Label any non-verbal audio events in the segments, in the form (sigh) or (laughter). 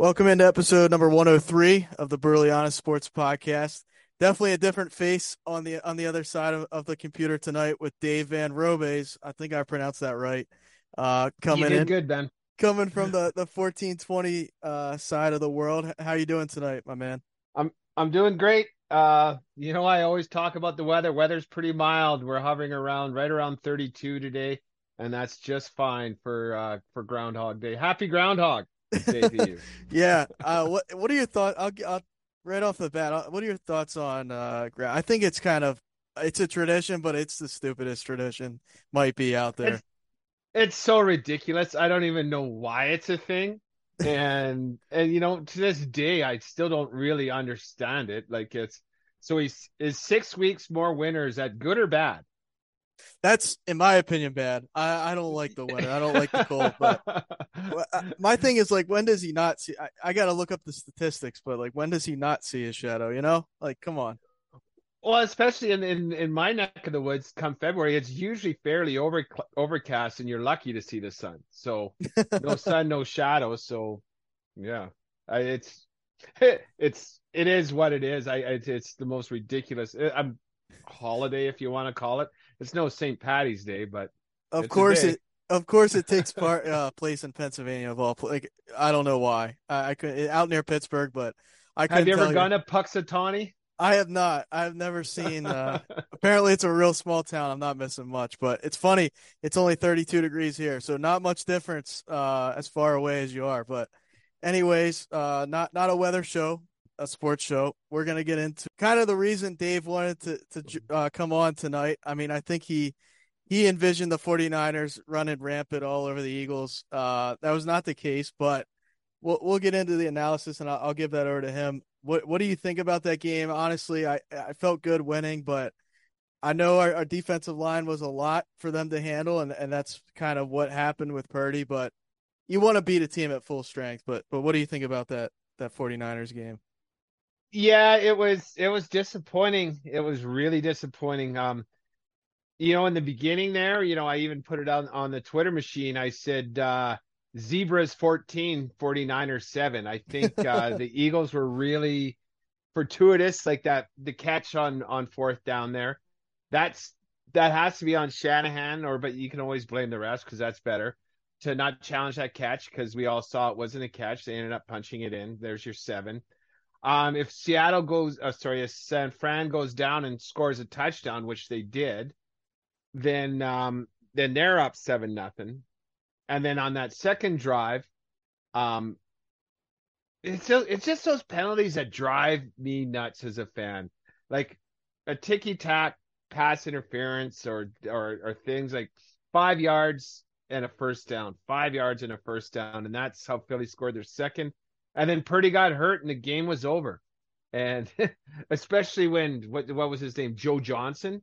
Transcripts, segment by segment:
Welcome into episode number 103 of the Burley Honest Sports Podcast. Definitely a different face on the on the other side of, of the computer tonight with Dave Van Robes. I think I pronounced that right. Uh, coming you did in, good, Ben. coming from (laughs) the the 1420 uh, side of the world. How you doing tonight, my man? I'm I'm doing great. Uh, you know, I always talk about the weather. Weather's pretty mild. We're hovering around right around 32 today, and that's just fine for uh for Groundhog Day. Happy Groundhog Day to you. (laughs) yeah. Uh, what what are your thoughts? I'll, I'll right off the bat. uh, What are your thoughts on? Uh, gra- I think it's kind of it's a tradition, but it's the stupidest tradition might be out there. It's, it's so ridiculous. I don't even know why it's a thing. And and you know, to this day I still don't really understand it. Like it's so he's is six weeks more winners that good or bad? That's, in my opinion, bad. I, I don't like the weather. I don't like the cold. But (laughs) uh, my thing is like, when does he not see? I, I got to look up the statistics, but like, when does he not see his shadow? You know, like, come on. Well, especially in, in, in my neck of the woods, come February, it's usually fairly over overcast, and you're lucky to see the sun. So (laughs) no sun, no shadow. So yeah, I, it's (laughs) it's it is what it is. I it's, it's the most ridiculous. I'm holiday if you want to call it. It's no St. Patty's Day, but Of course it. Of course, it takes (laughs) part uh, place in Pennsylvania of all. Like, I don't know why. I, I could out near Pittsburgh, but I couldn't have you ever gone to Punxsutawney? I have not. I've never seen. Uh, (laughs) apparently, it's a real small town. I'm not missing much, but it's funny. It's only 32 degrees here, so not much difference uh, as far away as you are. But, anyways, uh, not not a weather show, a sports show. We're gonna get into kind of the reason Dave wanted to to uh, come on tonight. I mean, I think he he envisioned the 49ers running rampant all over the Eagles. Uh, that was not the case, but we'll we'll get into the analysis, and I'll, I'll give that over to him. What what do you think about that game? Honestly, I I felt good winning, but I know our, our defensive line was a lot for them to handle, and, and that's kind of what happened with Purdy. But you want to beat a team at full strength. But but what do you think about that that 49ers game? Yeah, it was it was disappointing. It was really disappointing. Um, you know, in the beginning there, you know, I even put it on on the Twitter machine. I said uh Zebras 14, 49ers 7. I think uh (laughs) the Eagles were really fortuitous, like that the catch on on fourth down there. That's that has to be on Shanahan, or but you can always blame the refs because that's better to not challenge that catch because we all saw it wasn't a catch. They ended up punching it in. There's your seven. Um, if Seattle goes, uh, sorry, if San Fran goes down and scores a touchdown, which they did, then um, then they're up seven nothing, and then on that second drive, um, it's just, it's just those penalties that drive me nuts as a fan, like a ticky tack pass interference or or or things like five yards and a first down, five yards and a first down, and that's how Philly scored their second. And then Purdy got hurt, and the game was over. And (laughs) especially when what what was his name, Joe Johnson,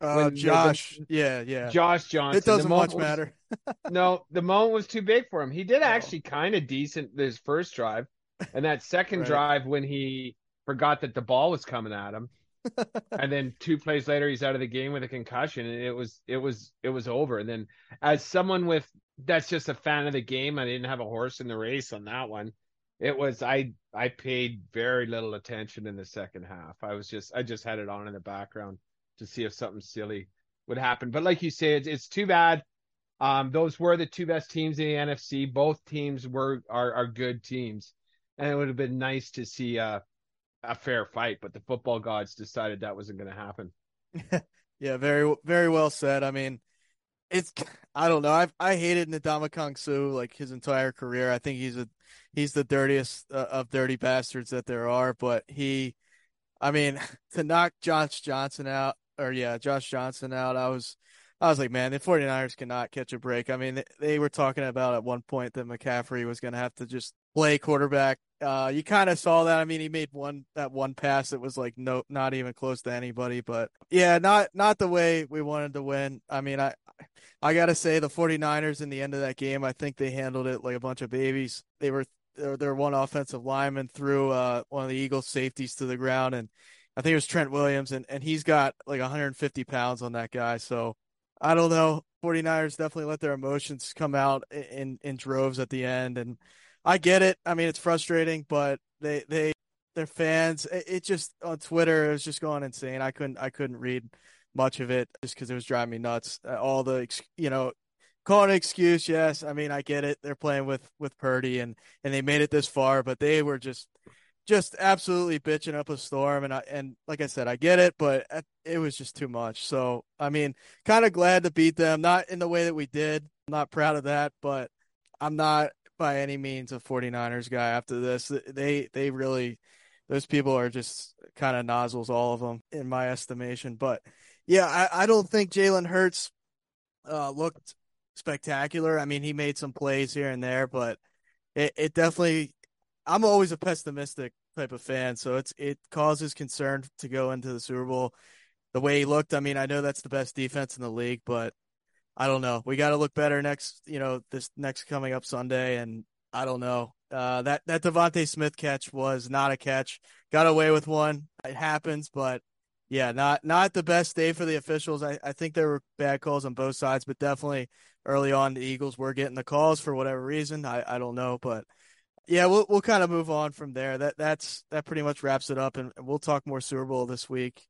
Uh, When the- Josh, yeah, yeah. Josh Johnson. it doesn't much was- matter. (laughs) no, the moment was too big for him. He did No. actually kind of decent his first drive, and that second Right. drive when he forgot that the ball was coming at him, (laughs) and then two plays later he's out of the game with a concussion, and it was it was it was over. And then as someone with that's just a fan of the game, I didn't have a horse in the race on that one. It was I I paid very little attention in the second half. I was just I just had it on in the background to see if something silly would happen. But like you say, it's it's too bad. Um, those were the two best teams in the NFC. Both teams were are are good teams, and it would have been nice to see a a fair fight. But the football gods decided that wasn't going to happen. (laughs) yeah, very very well said. I mean, it's I don't know. I I hated Ndamukong Suh like his entire career. I think he's a he's the dirtiest uh, of dirty bastards that there are. But he, I mean, (laughs) to knock Josh Johnson out, or yeah, Josh Johnson out, I was I was like, man, the 49ers cannot catch a break. I mean, they, were talking about at one point that McCaffrey was going to have to just play quarterback. Uh, you kind of saw that. I mean, he made one that one pass that was like no, not even close to anybody. But yeah, not not the way we wanted to win. I mean, I I gotta say the 49ers in the end of that game, I think they handled it like a bunch of babies. They were their one offensive lineman threw uh, one of the Eagles safeties to the ground, and I think it was Trent Williams, and, and he's got like 150 pounds on that guy. So I don't know. 49ers definitely let their emotions come out in, in droves at the end. And I get it. I mean, it's frustrating, but they, they, their fans, it, it just on Twitter, it was just going insane. I couldn't, I couldn't read much of it just because it was driving me nuts. Uh, all the, you know, call an excuse. Yes. I mean, I get it. They're playing with, with Purdy and, and they made it this far, but they were just, just absolutely bitching up a storm. And I, and like I said, I get it, but it was just too much. So, I mean, kind of glad to beat them, not in the way that we did. I'm not proud of that, but I'm not by any means a 49ers guy after this. They, they really, those people are just kind of nozzles, all of them in my estimation. But yeah, I, I don't think Jalen Hurts uh, looked spectacular. I mean, he made some plays here and there, but it, it definitely I'm always a pessimistic type of fan, so it's it causes concern to go into the Super Bowl. The way he looked, I mean, I know that's the best defense in the league, but I don't know. We got to look better next, you know, this next coming up Sunday, and I don't know. Uh, that that DeVonta Smith catch was not a catch. Got away with one. It happens, but yeah, not not the best day for the officials. I, I think there were bad calls on both sides, but definitely early on the Eagles were getting the calls for whatever reason. I, I don't know, but yeah, we'll we'll kind of move on from there. That that's that pretty much wraps it up, and we'll talk more Super Bowl this week.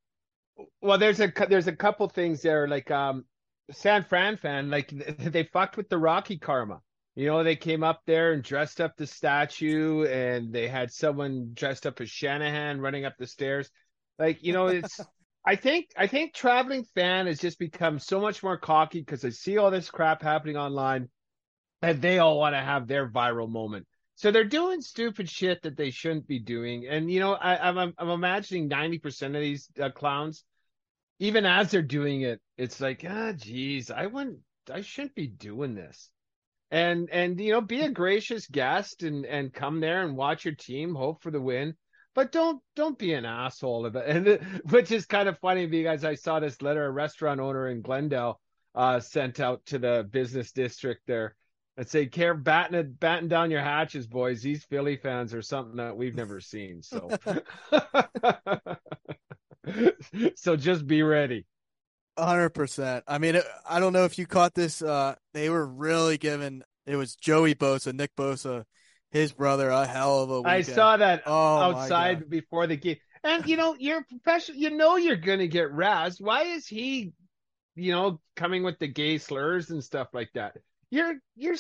Well, there's a there's a couple things there, like um, San Fran fan, like (laughs) they fucked with the Rocky karma. You know, they came up there and dressed up the statue, and they had someone dressed up as Shanahan running up the stairs. Like, you know, it's. (laughs) I think I think traveling fan has just become so much more cocky because they see all this crap happening online, and they all want to have their viral moment. So they're doing stupid shit that they shouldn't be doing. And you know, I, am I'm, I'm imagining 90% of these uh, clowns, even as they're doing it, it's like, ah, geez, I wouldn't, I shouldn't be doing this. And and you know, be a gracious guest and and come there and watch your team, hope for the win. But don't don't be an asshole of it. And which is kind of funny because I saw this letter a restaurant owner in Glendale uh, sent out to the business district there I'd say, care batting batting down your hatches, boys. These Philly fans are something that we've never seen. So, (laughs) so just be ready. hundred percent. I mean, I don't know if you caught this. Uh, they were really giving. It was Joey Bosa, Nick Bosa, his brother, a hell of a. Weekend. I saw that oh, outside before the game, and you know, you're professional. You know, you're gonna get razzed. Why is he, you know, coming with the gay slurs and stuff like that? you're you're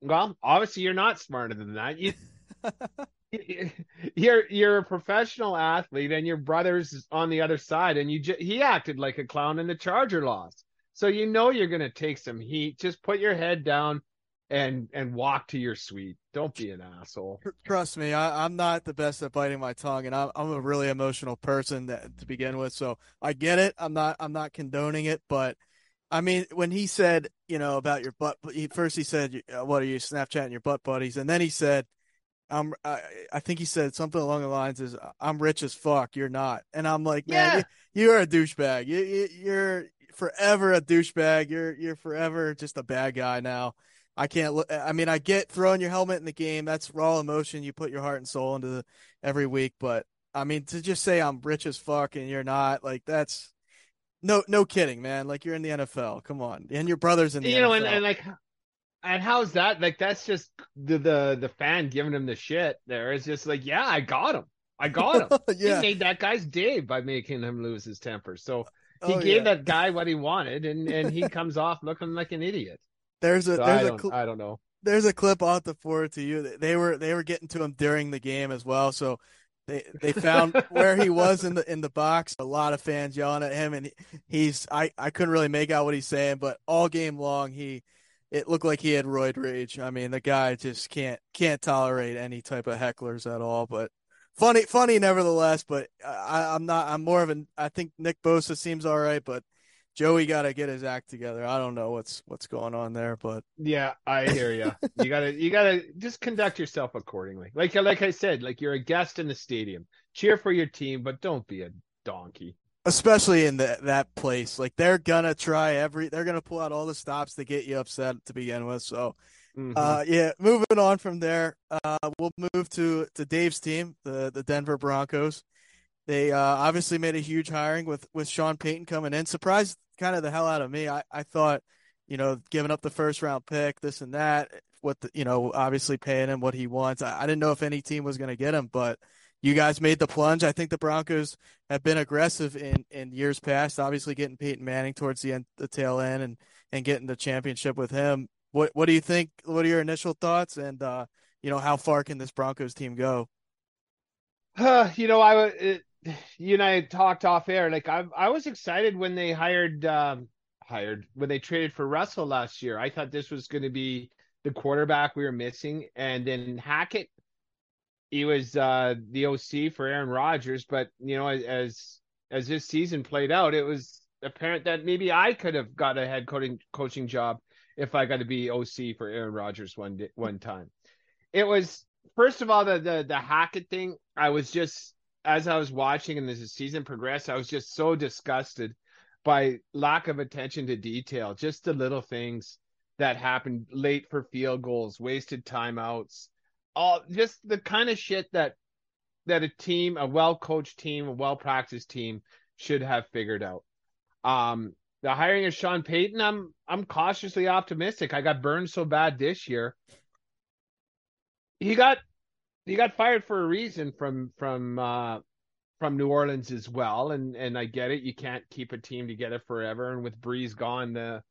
well, obviously you're not smarter than that. You (laughs) (laughs) you're you're a professional athlete, and your brother's on the other side, and you just he acted like a clown in the Charger loss. So you know you're gonna take some heat. Just put your head down and and walk to your suite. Don't be an asshole. Trust me, I, am not the best at biting my tongue, and I'm I'm a really emotional person that, to begin with. So I get it. I'm not I'm not condoning it, but I mean, when he said, you know, about your butt, he, first he said, uh, "What are you Snapchatting your butt buddies?" And then he said, "I'm." I, I think he said something along the lines "Is I'm rich as fuck. You're not." And I'm like, man, yeah. you, you're a douchebag. You, you, you're forever a douchebag. You're you're forever just a bad guy now. I can't look. I mean, I get throwing your helmet in the game. That's raw emotion. You put your heart and soul into the, every week. But I mean, to just say I'm rich as fuck and you're not, like that's no, no kidding, man. Like you're in the NFL. Come on, and your brother's in the you NFL. know, and, and like And how's that? Like that's just the the the fan giving him the shit. There, it's just like, yeah, I got him. I got him. (laughs) yeah. He made that guy's day by making him lose his temper. So he Oh, gave yeah. that guy what he wanted, and and he comes off looking like an idiot. There's a So there's a cl- I don't know. there's a clip have to forward to you. They were they were getting to him during the game as well, so they they found (laughs) where he was in the in the box. A lot of fans yelling at him, and he, he's I I couldn't really make out what he's saying, but all game long he it looked like he had roid rage. I mean, the guy just can't can't tolerate any type of hecklers at all. But funny funny nevertheless. But I, I'm not. I'm more of an. I think Nick Bosa seems all right, but. Joey got to get his act together. I don't know what's what's going on there, but Yeah, I hear you. you gotta, you gotta just conduct yourself accordingly. Like, like I said, like you're a guest in the stadium. Cheer for your team, but don't be a donkey. especially in the, that place. Like they're gonna try every, they're gonna pull out all the stops to get you upset to begin with. So, Mhm. uh, yeah, moving on from there, uh, we'll move to to Dave's team, the the Denver Broncos. They uh, obviously made a huge hiring with with Sean Payton coming in. Surprised kind of the hell out of me. I I thought, you know, giving up the first round pick, this and that. What the, you know, obviously paying him what he wants. I, I didn't know if any team was going to get him, but you guys made the plunge. I think the Broncos have been aggressive in, in years past. Obviously, getting Peyton Manning towards the end, the tail end, and and getting the championship with him. What what do you think? What are your initial thoughts? And uh, you know, how far can this Broncos team go? Uh, (sighs) you know, I it, you and I talked off air. Like I, I was excited when they hired, um, hired when they traded for Russell last year. I thought this was going to be the quarterback we were missing, and then Hackett, he was uh, the OC for Aaron Rodgers. But you know, as as this season played out, it was apparent that maybe I could have got a head coaching coaching job if I got to be OC for Aaron Rodgers one day, one time. It was first of all the the the Hackett thing. I was just as I was watching and as the season progressed, I was just so disgusted by lack of attention to detail, just the little things that happened late for field goals, wasted timeouts, all just the kind of shit that that a team, a well coached team, a well practiced team should have figured out. Um, the hiring of Sean Payton, I'm I'm cautiously optimistic. I got burned so bad this year. He got he got fired for a reason from from uh from New Orleans as well, and and I get it. You can't keep a team together forever, and with Brees gone, the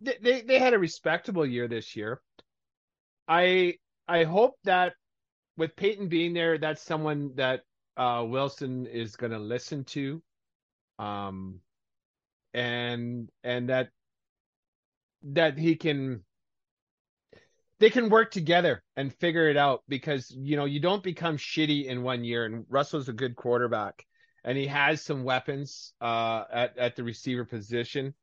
they they, had a respectable year this year. I I hope that with Peyton being there, that's someone that uh, Wilson is going to listen to, um, and and that that he can they can work together and figure it out because you know you don't become shitty in one year. And Russell's a good quarterback, and he has some weapons uh, at at the receiver position.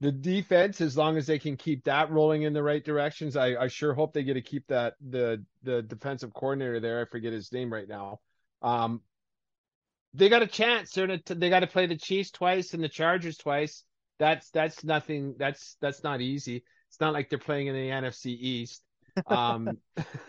The defense, as long as they can keep that rolling in the right directions, I, I sure hope they get to keep that the the defensive coordinator there. I forget his name right now. Um, they got a chance. They're to, they got to play the Chiefs twice and the Chargers twice. That's that's nothing. That's that's not easy. It's not like they're playing in the NFC East. Um, (laughs)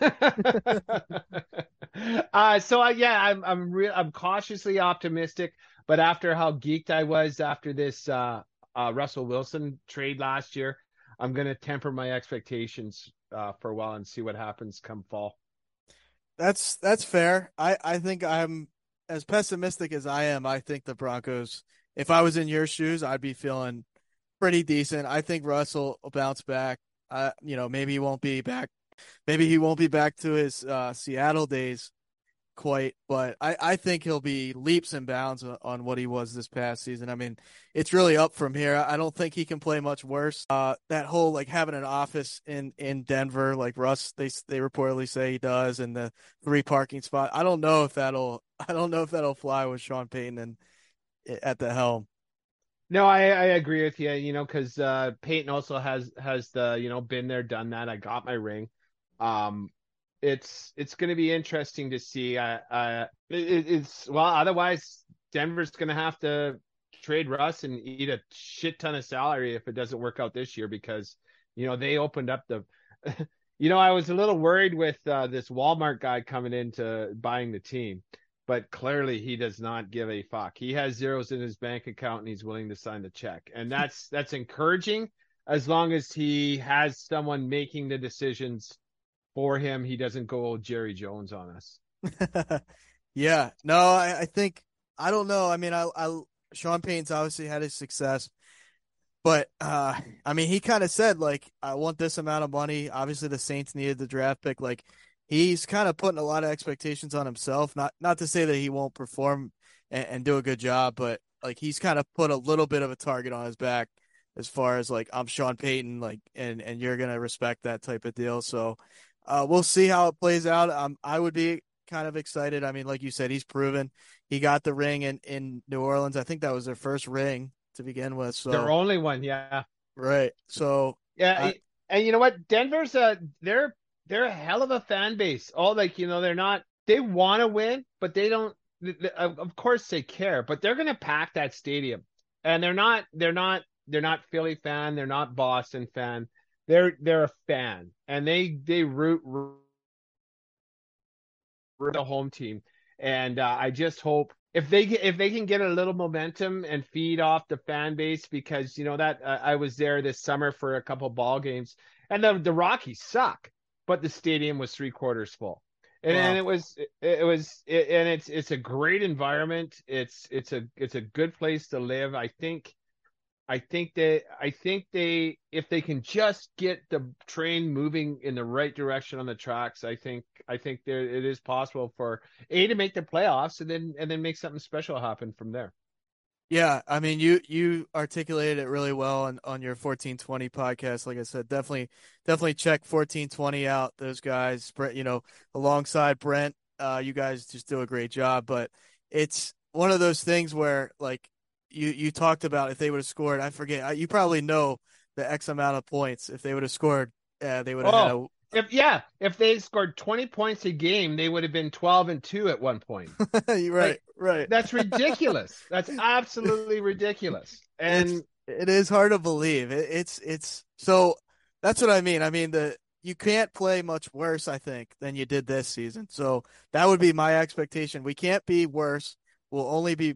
uh, so I, yeah, I'm I'm real I'm cautiously optimistic. But after how geeked I was after this uh, uh, Russell Wilson trade last year, I'm gonna temper my expectations uh, for a while and see what happens come fall. That's that's fair. I I think I'm as pessimistic as I am. I think the Broncos. If I was in your shoes, I'd be feeling pretty decent. I think Russell will bounce back. Uh, you know, maybe he won't be back. Maybe he won't be back to his uh, Seattle days quite, but I, I think he'll be leaps and bounds on, what he was this past season. I mean, it's really up from here. I don't think he can play much worse. Uh, that whole like having an office in, in Denver, like Russ, they they reportedly say he does, and the three parking spot. I don't know if that'll (laughs) I don't know if that'll fly with Sean Payton and at the helm. No, I, I agree with you. You know, because uh, Peyton also has has the you know been there, done that. I got my ring. Um, it's it's going to be interesting to see. I, it, it's well, otherwise Denver's going to have to trade Russ and eat a shit ton of salary if it doesn't work out this year because you know they opened up the. (laughs) you know, I was a little worried with uh, this Walmart guy coming into buying the team but clearly he does not give a fuck. He has zeros in his bank account and he's willing to sign the check. And (laughs) that's that's encouraging. as long as he has someone making the decisions for him, he doesn't go old Jerry Jones on us. (laughs) yeah, no, I, I, think I don't know. I mean, I, I Sean Payton's obviously had his success, but uh, I mean, he kind of said like, I want this amount of money. Obviously, the Saints needed the draft pick. Like, he's kind of putting a lot of expectations on himself. Not not to say that he won't perform and, and do a good job, but like he's kind of put a little bit of a target on his back as far as like I'm Sean Payton, like and and you're gonna respect that type of deal. So uh, we'll see how it plays out. Um, I would be kind of excited. I mean, like you said, he's proven he got the ring in in New Orleans. I think that was their first ring to begin with. So their only one, yeah. Right. So yeah, uh, and you know what? Denver's uh, they're they're a hell of a fan base. All like you know they're not they want to win, but they don't. Of course they care, but they're gonna pack that stadium, and they're not they're not they're not Philly fan, they're not Boston fan. They're they're a fan, and they they root, root the home team. And uh, I just hope if they if they can get a little momentum and feed off the fan base because you know that uh, I was there this summer for a couple ball games and the the Rockies suck, but the stadium was three quarters full. And, wow. and it was it, it was it, and it's it's a great environment. It's it's a it's a good place to live. I think I think that I think they if they can just get the train moving in the right direction on the tracks, I think I think there it is possible for A to make the playoffs and then and then make something special happen from there. Yeah, I mean you you articulated it really well on, on your 1420 podcast. Like I said, definitely definitely check 1420 out. Those guys, Brent, you know, alongside Brent, uh, you guys just do a great job. But it's one of those things where like you you talked about if they would have scored. I forget. You probably know the X amount of points. If they would have scored, uh, they would have oh, had a. If yeah, if they scored twenty points a game, they would have been twelve and two at one point. (laughs) right, like, right. That's (laughs) ridiculous. that's absolutely ridiculous. And it's, it is hard to believe. It, it's it's so that's what I mean. I mean the you can't play much worse, I think, than you did this season. So that would be my expectation. We can't be worse. We'll only be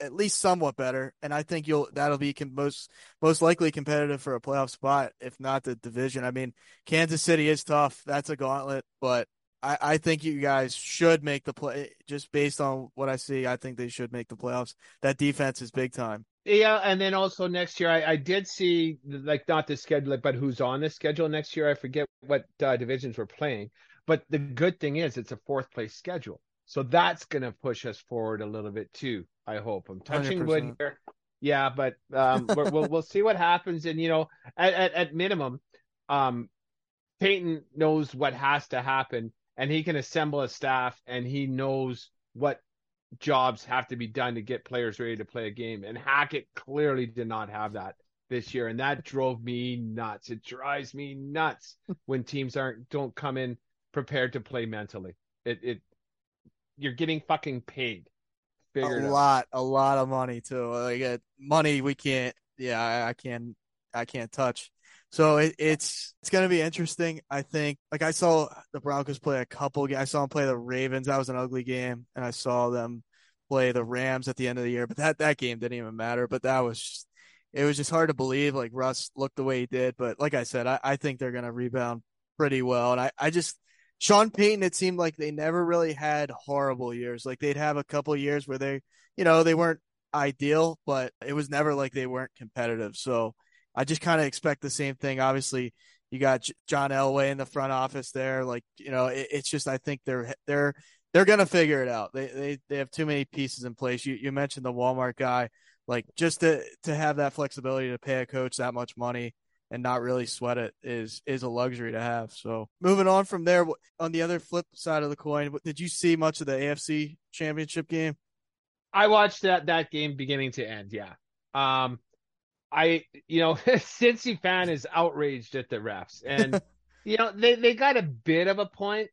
at least somewhat better, and I think you'll that'll be com- most most likely competitive for a playoff spot, if not the division. I mean, Kansas City is tough; that's a gauntlet, but I, I think you guys should make the play. Just based on what I see, I think they should make the playoffs. That defense is big time. Yeah, and then also next year, I, I did see like not the schedule, but who's on the schedule next year. I forget what uh, divisions we're playing, but the good thing is it's a fourth place schedule. So that's going to push us forward a little bit too. I hope. I'm touching 100%. wood here. Yeah, but um, we'll we'll see what happens. And you know, at at, at minimum, um, Payton knows what has to happen, and he can assemble a staff, and he knows what jobs have to be done to get players ready to play a game. And Hackett clearly did not have that this year, and that drove me nuts. It drives me nuts when teams aren't don't come in prepared to play mentally. It it you're getting fucking paid. Figured a lot, a lot of money too. Like uh, money we can't. Yeah, I, I can't. I can't touch. So it, it's it's gonna be interesting. I think. Like I saw the Broncos play a couple. Games. I saw them play the Ravens. That was an ugly game, and I saw them play the Rams at the end of the year. But that that game didn't even matter. But that was just, it was just hard to believe. Like Russ looked the way he did. But like I said, I, I think they're gonna rebound pretty well. And I I just Sean Payton, it seemed like they never really had horrible years. Like they'd have a couple years where they, you know, they weren't ideal, but it was never like they weren't competitive. So I just kind of expect the same thing. Obviously, you got John Elway in the front office there. Like, you know, it, it's just I think they're they're they're gonna figure it out. They they they have too many pieces in place. You you mentioned the Walmart guy. Like just to to have that flexibility to pay a coach that much money and not really sweat it is is a luxury to have. So moving on from there, on the other flip side of the coin, did you see much of the AFC Championship game? I watched that that game beginning to end. Yeah. Um, I you know (laughs) Cincy fan is outraged at the refs, and (laughs) you know they they got a bit of a point,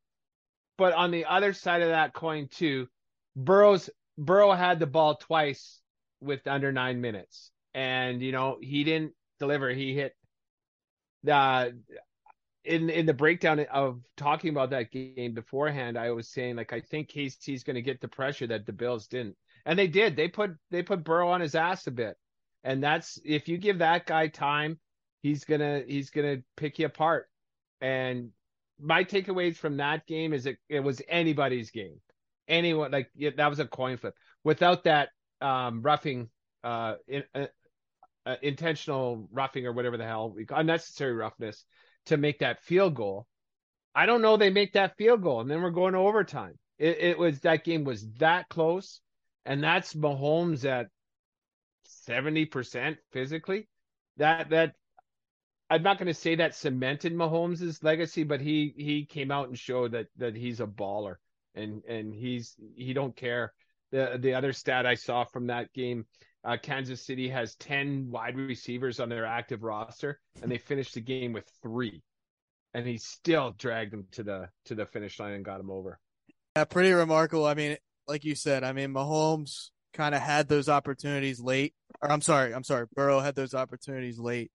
but on the other side of that coin too, Burrow's Burrow had the ball twice with under nine minutes, and you know he didn't deliver. He hit uh, in in the breakdown of talking about that game beforehand, I was saying like I think KC's going to get the pressure that the Bills didn't, and they did. They put they put Burrow on his ass a bit, and that's if you give that guy time, he's gonna he's gonna pick you apart. And my takeaways from that game is it it was anybody's game. Anyone like yeah, that was a coin flip. Without that um, roughing, uh, in, uh, uh, intentional roughing or whatever the hell, unnecessary roughness to make that field goal. I don't know they make that field goal, and then we're going to overtime. It, it was that game was that close, and that's Mahomes at seventy percent physically. That that I'm not going to say that cemented Mahomes' legacy, but he he came out and showed that that he's a baller and and he's he don't care. The the other stat I saw from that game, uh, Kansas City has ten wide receivers on their active roster, and they finished the game with three, and he still dragged them to the to the finish line and got them over. Yeah, pretty remarkable. I mean, like you said, I mean, Mahomes kind of had those opportunities late. Or I'm sorry, I'm sorry, Burrow had those opportunities late,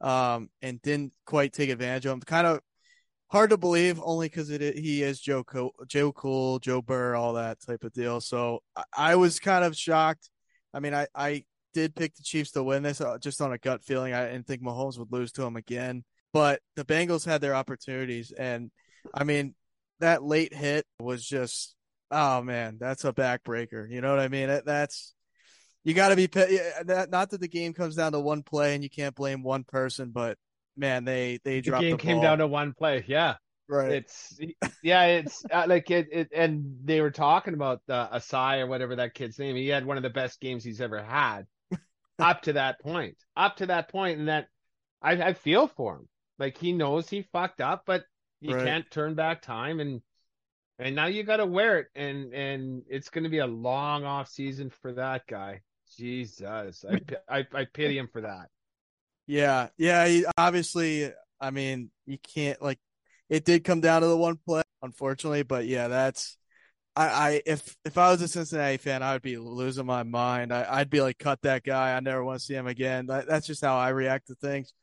um, and didn't quite take advantage of them. Kind of hard to believe, only because it he is Joe Joe Cool, Joe Burr, all that type of deal. So I, I was kind of shocked. I mean, I I did pick the Chiefs to win this uh, just on a gut feeling. I didn't think Mahomes would lose to him again, but the Bengals had their opportunities, and I mean, that late hit was just oh man, that's a backbreaker. You know what I mean? That's you got to be that. Not that the game comes down to one play and you can't blame one person, but man, they they the dropped game the came down to one play. Yeah, right. It's yeah, it's uh, like it, it. And they were talking about uh, Ossai or whatever that kid's name. He had one of the best games he's ever had (laughs) up to that point. Up to that point, and that I, I feel for him. Like he knows he fucked up, but you Right. can't turn back time and and now you got to wear it and and it's going to be a long off season for that guy jesus I, I i pity him for that (laughs) Yeah, yeah. He, obviously, I mean, you can't like. It did come down to the one play, unfortunately, but yeah, that's. I, I if if I was a Cincinnati fan, I would be losing my mind. I, I'd be like, cut that guy. I never want to see him again. That, that's just how I react to things.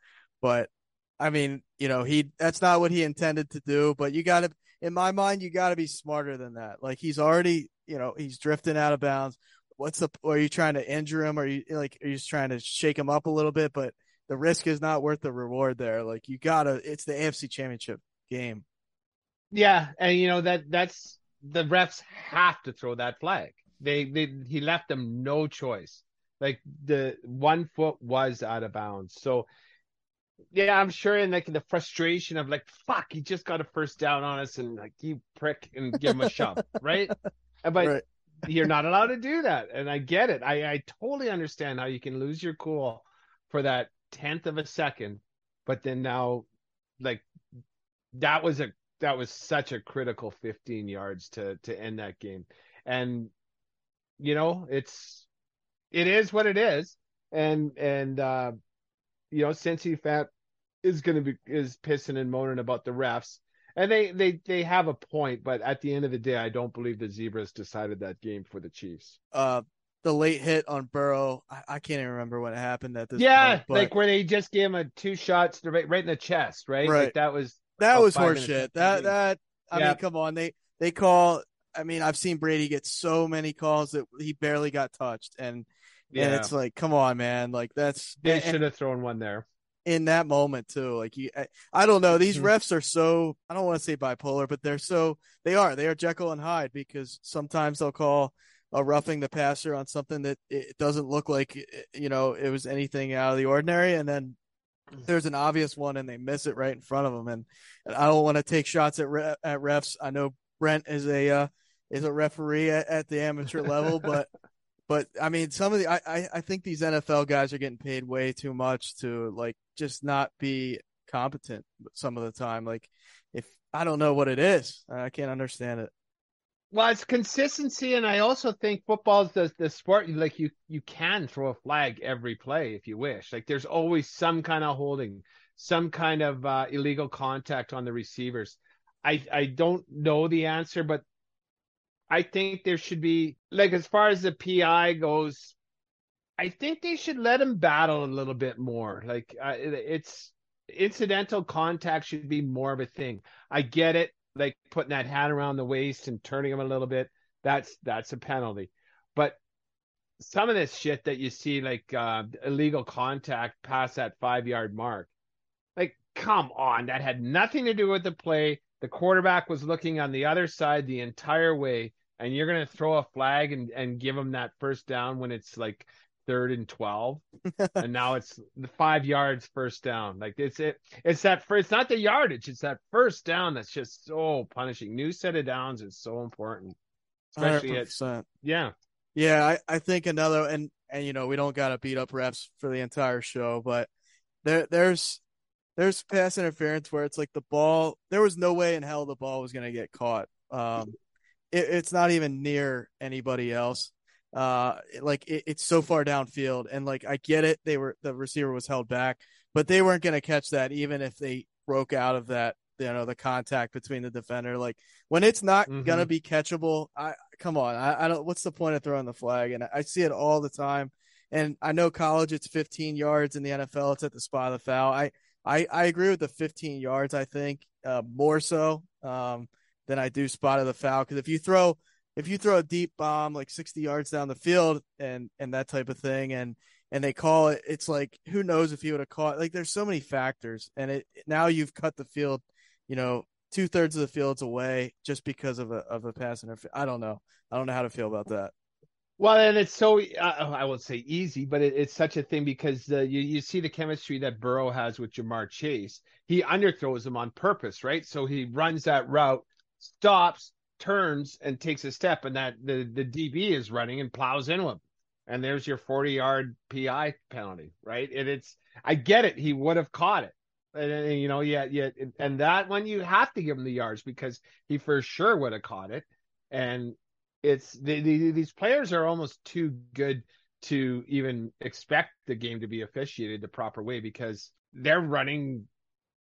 But I mean, you know, he that's not what he intended to do. But you got to, in my mind, you got to be smarter than that. Like he's already, you know, he's drifting out of bounds. What's the? Are you trying to injure him? Are you like? Are you just trying to shake him up a little bit? But the risk is not worth the reward there. Like you gotta, it's the AFC Championship game. yeah and you know that that's the refs have to throw that flag. They they he left them no choice. Like the one foot was out of bounds. So yeah i'm sure in like the frustration of like fuck he just got a first down on us and like you prick and give him a shove (laughs) right? But Right. you're not allowed to do that and i get it. I i totally understand how you can lose your cool for that tenth of a second but then now like that was a that was such a critical 15 yards to to end that game and you know it's it is what it is and and uh you know Cincy fat is going to be is pissing and moaning about the refs and they they they have a point but at the end of the day I don't believe the zebras decided that game for the Chiefs Uh, the late hit on Burrow, I, I can't even remember when it happened at this yeah point. But like where they just gave him a two shots right, right in the chest right, Right. like that was that was horseshit. That that I Yeah. mean, come on, they they call. I mean, I've seen Brady get so many calls that he barely got touched, and and yeah it's like, come on, man, like that's they and- should have thrown one there in that moment too. Like you, I, I don't know. These Mhm. refs are so I don't want to say bipolar, but they're so they are they are Jekyll and Hyde because sometimes they'll call a roughing the passer on something that it doesn't look like you know it was anything out of the ordinary, and then there's an obvious one and they miss it right in front of them. And, and I don't want to take shots at re- at refs. I know Brent is a uh, is a referee at, at the amateur level, (laughs) but but I mean, some of the I, I I think these NFL guys are getting paid way too much to like just not be competent some of the time. Like if I don't know what it is, I can't understand it. Well, it's consistency, and I also think football's the the sport. Like you, you can throw a flag every play if you wish. Like there's always some kind of holding, some kind of uh, illegal contact on the receivers. I I don't know the answer, but I think there should be like as far as the PI goes, I think they should let him battle a little bit more. Like uh, it- it's incidental contact should be more of a thing. I get it, like putting that hat around the waist and turning him a little bit. That's that's a penalty. But some of this shit that you see, like uh, illegal contact past that five yard mark, Like, come on, that had nothing to do with the play. The quarterback was looking on the other side the entire way, and you're gonna throw a flag and and give him that first down when it's like third and twelve, (laughs) and now it's the five yards first down. Like it's it, it's that first. It's not the yardage. It's that first down that's just so punishing. New set of downs is so important, especially at 100%. yeah. Yeah, I, I think another and and you know we don't got to beat up refs for the entire show, but there there's there's pass interference where it's like the ball there was no way in hell the ball was gonna get caught. Um, it, it's not even near anybody else. Uh, like it, it's so far downfield, and like I get it, they were the receiver was held back, but they weren't gonna catch that even if they broke out of that you know the contact between the defender. Like when it's not Mhm. gonna be catchable, I come on, I, I don't. What's the point of throwing the flag? And I see it all the time. And I know college, it's 15 yards. In the NFL, it's at the spot of the foul. I I, I agree with the 15 yards. I think uh, more so um, than I do spot of the foul because if you throw if you throw a deep bomb like 60 yards down the field and and that type of thing and and they call it, it's like who knows if he would have caught. Like there's so many factors, and it now you've cut the field, you know, two thirds of the field's away just because of a of a pass interference. I don't know. I don't know how to feel about that. Well, and it's so uh, I won't say easy, but it, it's such a thing because you you see the chemistry that Burrow has with Ja'Marr Chase. He underthrows him on purpose, right? So he runs that route, stops, turns, and takes a step, and that the the DB is running and plows into him, and there's your 40 yard PI penalty, right? And it's I get it, he would have caught it. And, and, you know, yeah, yeah, and that one you have to give him the yards because he for sure would have caught it. And it's the, the, these players are almost too good to even expect the game to be officiated the proper way because they're running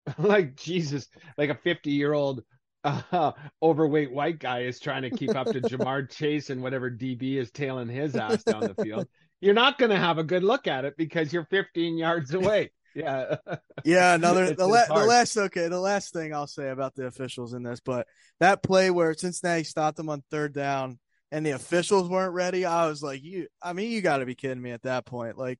(laughs) like Jesus, like a 50 year old uh, overweight white guy is trying to keep up to Ja'Marr Chase and whatever DB is tailing his ass down the field. You're not going to have a good look at it because you're 15 yards away. Yeah. Yeah, another (laughs) the, la- the last okay, the last thing I'll say about the officials in this, but that play where Cincinnati stopped them on third down and the officials weren't ready, I was like, you I mean, you got to be kidding me at that point. Like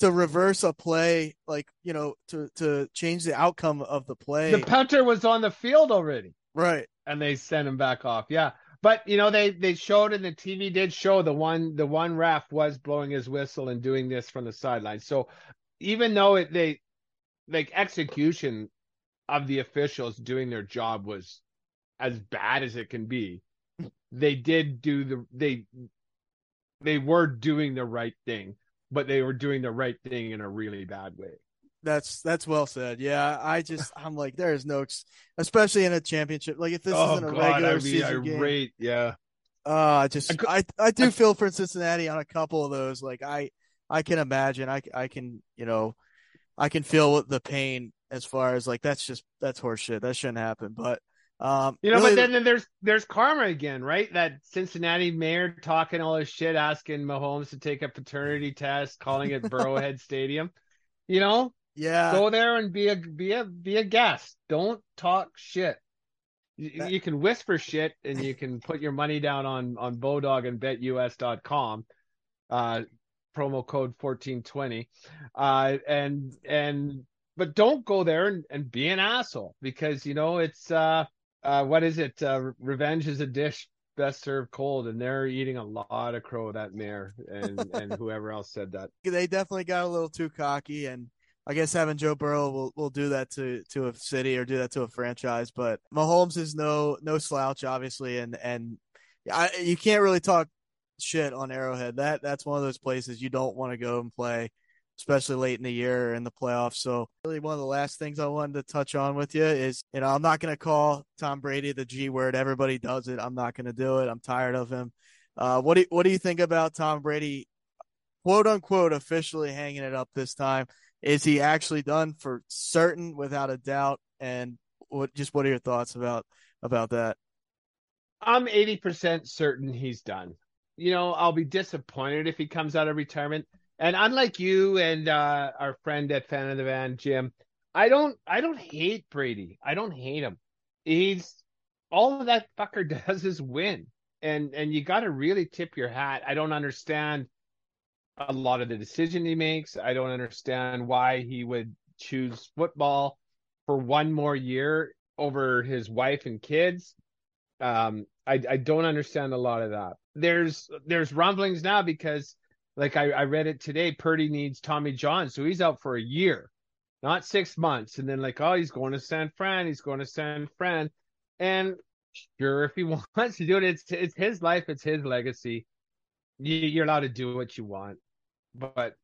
to reverse a play, like, you know, to to change the outcome of the play. The punter was on the field already. Right. and they sent him back off. Yeah. But you know, they they showed and the TV did show the one the one ref was blowing his whistle and doing this from the sideline. So even though it they like execution of the officials doing their job was as bad as it can be, they did do the they they were doing the right thing, but they were doing the right thing in a really bad way. That's that's well said. Yeah, I just (laughs) I'm like there is no especially in a championship. Like if this isn't a regular season game. irate. Yeah. Uh, I just I I do feel for Cincinnati on a couple of those. Like I I can imagine. I I can you know I can feel the pain as far as like that's just that's horseshit. That shouldn't happen. But um, You know, really- but then, then there's there's karma again, right? That Cincinnati mayor talking all this shit, asking Mahomes to take a paternity test, calling it Burrowhead Stadium. You know, yeah, go there and be a be a be a guest. Don't talk shit. You, That- you can whisper shit and you can put your money down on on Bodog and BetUS.com. Uh, promo code fourteen twenty. Uh, and and but don't go there and, and be an asshole because you know it's uh uh what is it uh revenge is a dish best served cold and they're eating a lot of crow that mayor and and whoever else said that (laughs) they definitely got a little too cocky and. I guess having Joe Burrow will, will do that to, to a city or do that to a franchise, but Mahomes is no no slouch, obviously, and and I, you can't really talk shit on Arrowhead. That that's one of those places you don't want to go and play, especially late in the year or in the playoffs. So really, one of the last things I wanted to touch on with you is, you know, I'm not going to call Tom Brady the G word. Everybody does it. I'm not going to do it. I'm tired of him. Uh, what do what do you think about Tom Brady, quote unquote, officially hanging it up this time? Is he actually done for certain, without a doubt? And what just what are your thoughts about about that? i'm 80% certain he's done. You know i'll be disappointed if he comes out of retirement. And unlike you and uh our friend at fan of the van jim i don't i don't hate brady. I don't hate him. He's all that fucker (laughs) does is win. And and you got to really tip your hat. I don't understand a lot of the decision he makes i don't understand why he would choose football for one more year over his wife and kids. Um, I, I don't understand a lot of that. There's there's rumblings now because like I, I read it today, Purdy needs Tommy John, so he's out for a year, not six months. And then like, oh, he's going to San Fran, he's going to San Fran. And sure, if he (laughs) wants to do it, it's it's his life, it's his legacy. You, you're allowed to do what you want. But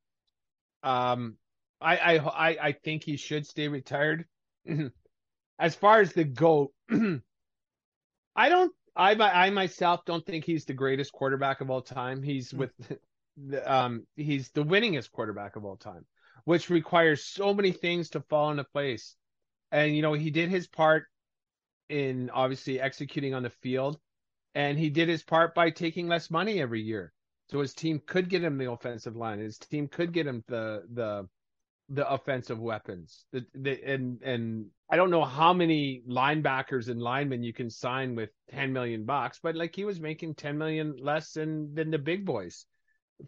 um I I I, I think he should stay retired. (clears throat) as far as the GOAT, (clears throat) I don't I I myself don't think he's the greatest quarterback of all time. He's with (laughs) the, um he's the winningest quarterback of all time, which requires so many things to fall into place. And you know, he did his part in obviously executing on the field, and he did his part by taking less money every year. So his team could get him the offensive line. His team could get him the the the offensive weapons. The, the, and and I don't know how many linebackers and linemen you can sign with 10 million bucks, but like he was making 10 million less than than the big boys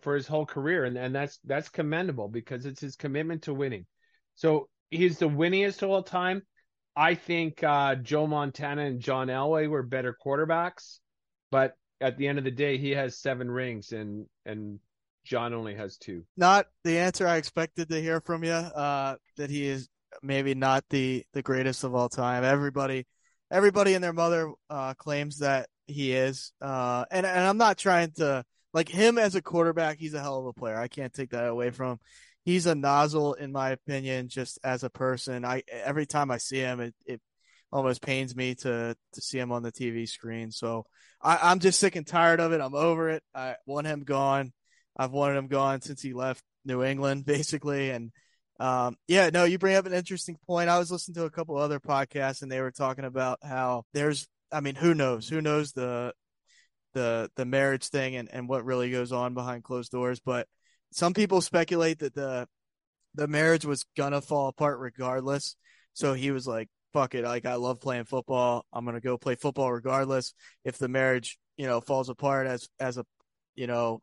for his whole career and and that's that's commendable because it's his commitment to winning. So he's the winningest of all time. I think uh, Joe Montana and John Elway were better quarterbacks, but at the end of the day, he has seven rings and and John only has two. Not the answer I expected to hear from you. Uh, that he is maybe not the the greatest of all time. Everybody, everybody and their mother uh, claims that he is. Uh, and and I'm not trying to like him as a quarterback. He's a hell of a player. I can't take that away from him. He's a nozzle, in my opinion, just as a person. I every time I see him, it, it almost pains me to to see him on the TV screen. So I, I'm just sick and tired of it. I'm over it. I want him gone. I've wanted him gone since he left New England, (laughs) basically. And um, yeah, no, you bring up an interesting point. I was listening to a couple other podcasts, and they were talking about how there's, I mean, who knows? Who knows the the the marriage thing and and what really goes on behind closed doors? But some people speculate that the the marriage was gonna fall apart regardless. So he was like, "Fuck it! Like I love playing football. I'm gonna go play football regardless. If the marriage, you know, falls apart as as a, you know."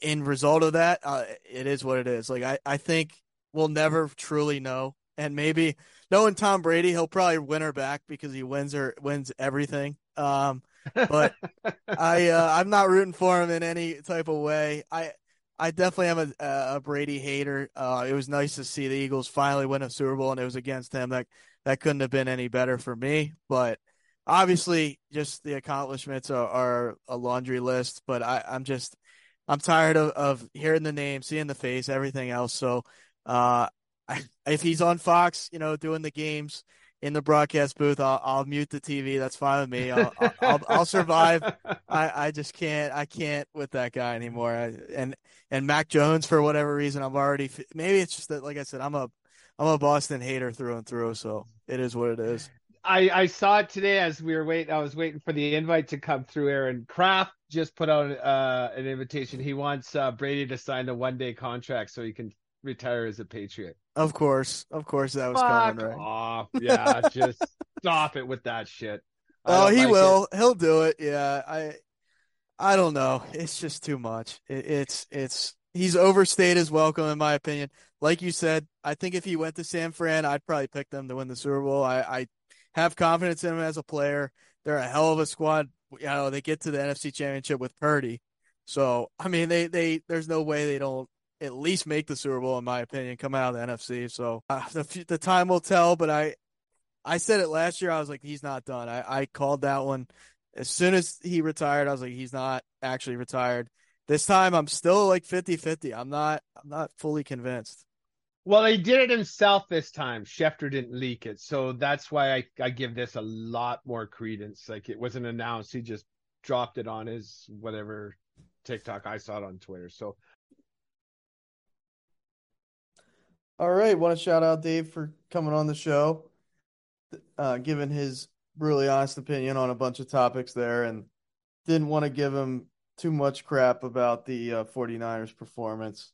in result of that, uh, it is what it is. Like I, I think we'll never truly know. And maybe knowing Tom Brady, he'll probably win her back because he wins her wins everything. Um, but (laughs) I uh, I'm not rooting for him in any type of way. I I definitely am a, a Brady hater. Uh, it was nice to see the Eagles finally win a Super Bowl, and it was against him. That that couldn't have been any better for me. But obviously, just the accomplishments are, are a laundry list. But I, I'm just I'm tired of, of hearing the name, seeing the face, everything else. So, uh, (laughs) if he's on Fox, you know, doing the games in the broadcast booth, I'll, I'll mute the TV. That's fine with me. I'll, I'll, I'll survive. (laughs) I, I just can't, I can't with that guy anymore. I, and, and Mac Jones, for whatever reason, I'm already, maybe it's just that, like I said, I'm a, I'm a Boston hater through and through. So it is what it is. I, I saw it today as we were waiting. I was waiting for the invite to come through. Aaron Kraft just put out uh, an invitation. He wants uh, Brady to sign a one day contract so he can retire as a Patriot. Of course, of course, that was Fuck coming, right? Off. Yeah, (laughs) just stop it with that shit. oh, he like will. It. He'll do it. Yeah, I, I don't know. It's just too much. It, it's it's he's overstayed his welcome, in my opinion. Like you said, I think if he went to San Fran, I'd probably pick them to win the Super Bowl. I, I have confidence in him as a player. They're a hell of a squad. You know, they get to the NFC Championship with Purdy. So, I mean, they, they, there's no way they don't at least make the Super Bowl, in my opinion, come out of the NFC. So uh, (laughs) the, the time will tell, but I, I said it last year. I was like, he's not done. I, I called that one as soon as he retired. I was like, he's not actually retired. This time I'm still like 50 50. I'm not, I'm not fully convinced. Well, he did it himself this time. Schefter didn't leak it. So that's why I, I give this a lot more credence. Like it wasn't announced. He just dropped it on his whatever TikTok. I saw it on Twitter. So All right. Want to shout out Dave for coming on the show, uh, giving his really honest opinion on a bunch of topics there, and didn't want to give him too much crap about the uh, 49ers performance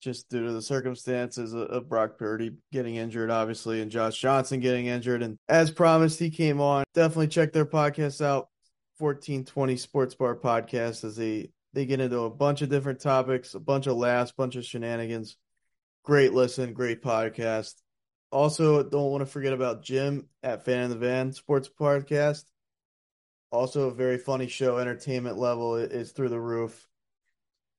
just due to the circumstances of Brock Purdy getting injured, obviously, and Josh Johnson getting injured. And as promised, he came on. Definitely check their podcast out, 1420 Sports Bar Podcast, as they they get into a bunch of different topics, a bunch of laughs, bunch of shenanigans. Great listen, great podcast. Also, don't want to forget about Jim at Fan in the Van Sports Podcast. Also, a very funny show. Entertainment level is through the roof.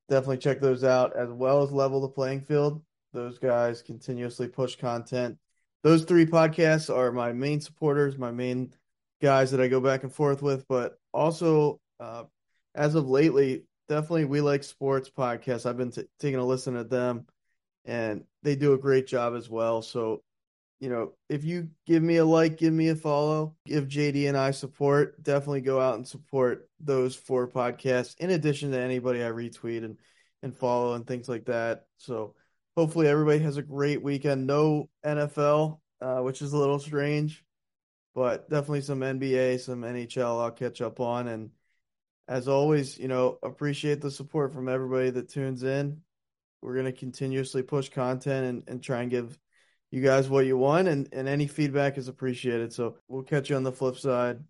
Definitely check those out, as well as Level the Playing Field. Those guys continuously push content. Those three podcasts are my main supporters, my main guys that I go back and forth with. But also, uh, as of lately, definitely we like sports podcasts. I've been t- taking a listen to them, and they do a great job as well. So you know, if you give me a like, give me a follow, give JD and I support, definitely go out and support those four podcasts in addition to anybody I retweet and, and follow and things like that. So hopefully everybody has a great weekend. No NFL, uh, which is a little strange, but definitely some NBA, some NHL I'll catch up on. And as always, you know, appreciate the support from everybody that tunes in. We're going to continuously push content and, and try and give you guys what you want, and, and any feedback is appreciated. So we'll catch you on the flip side.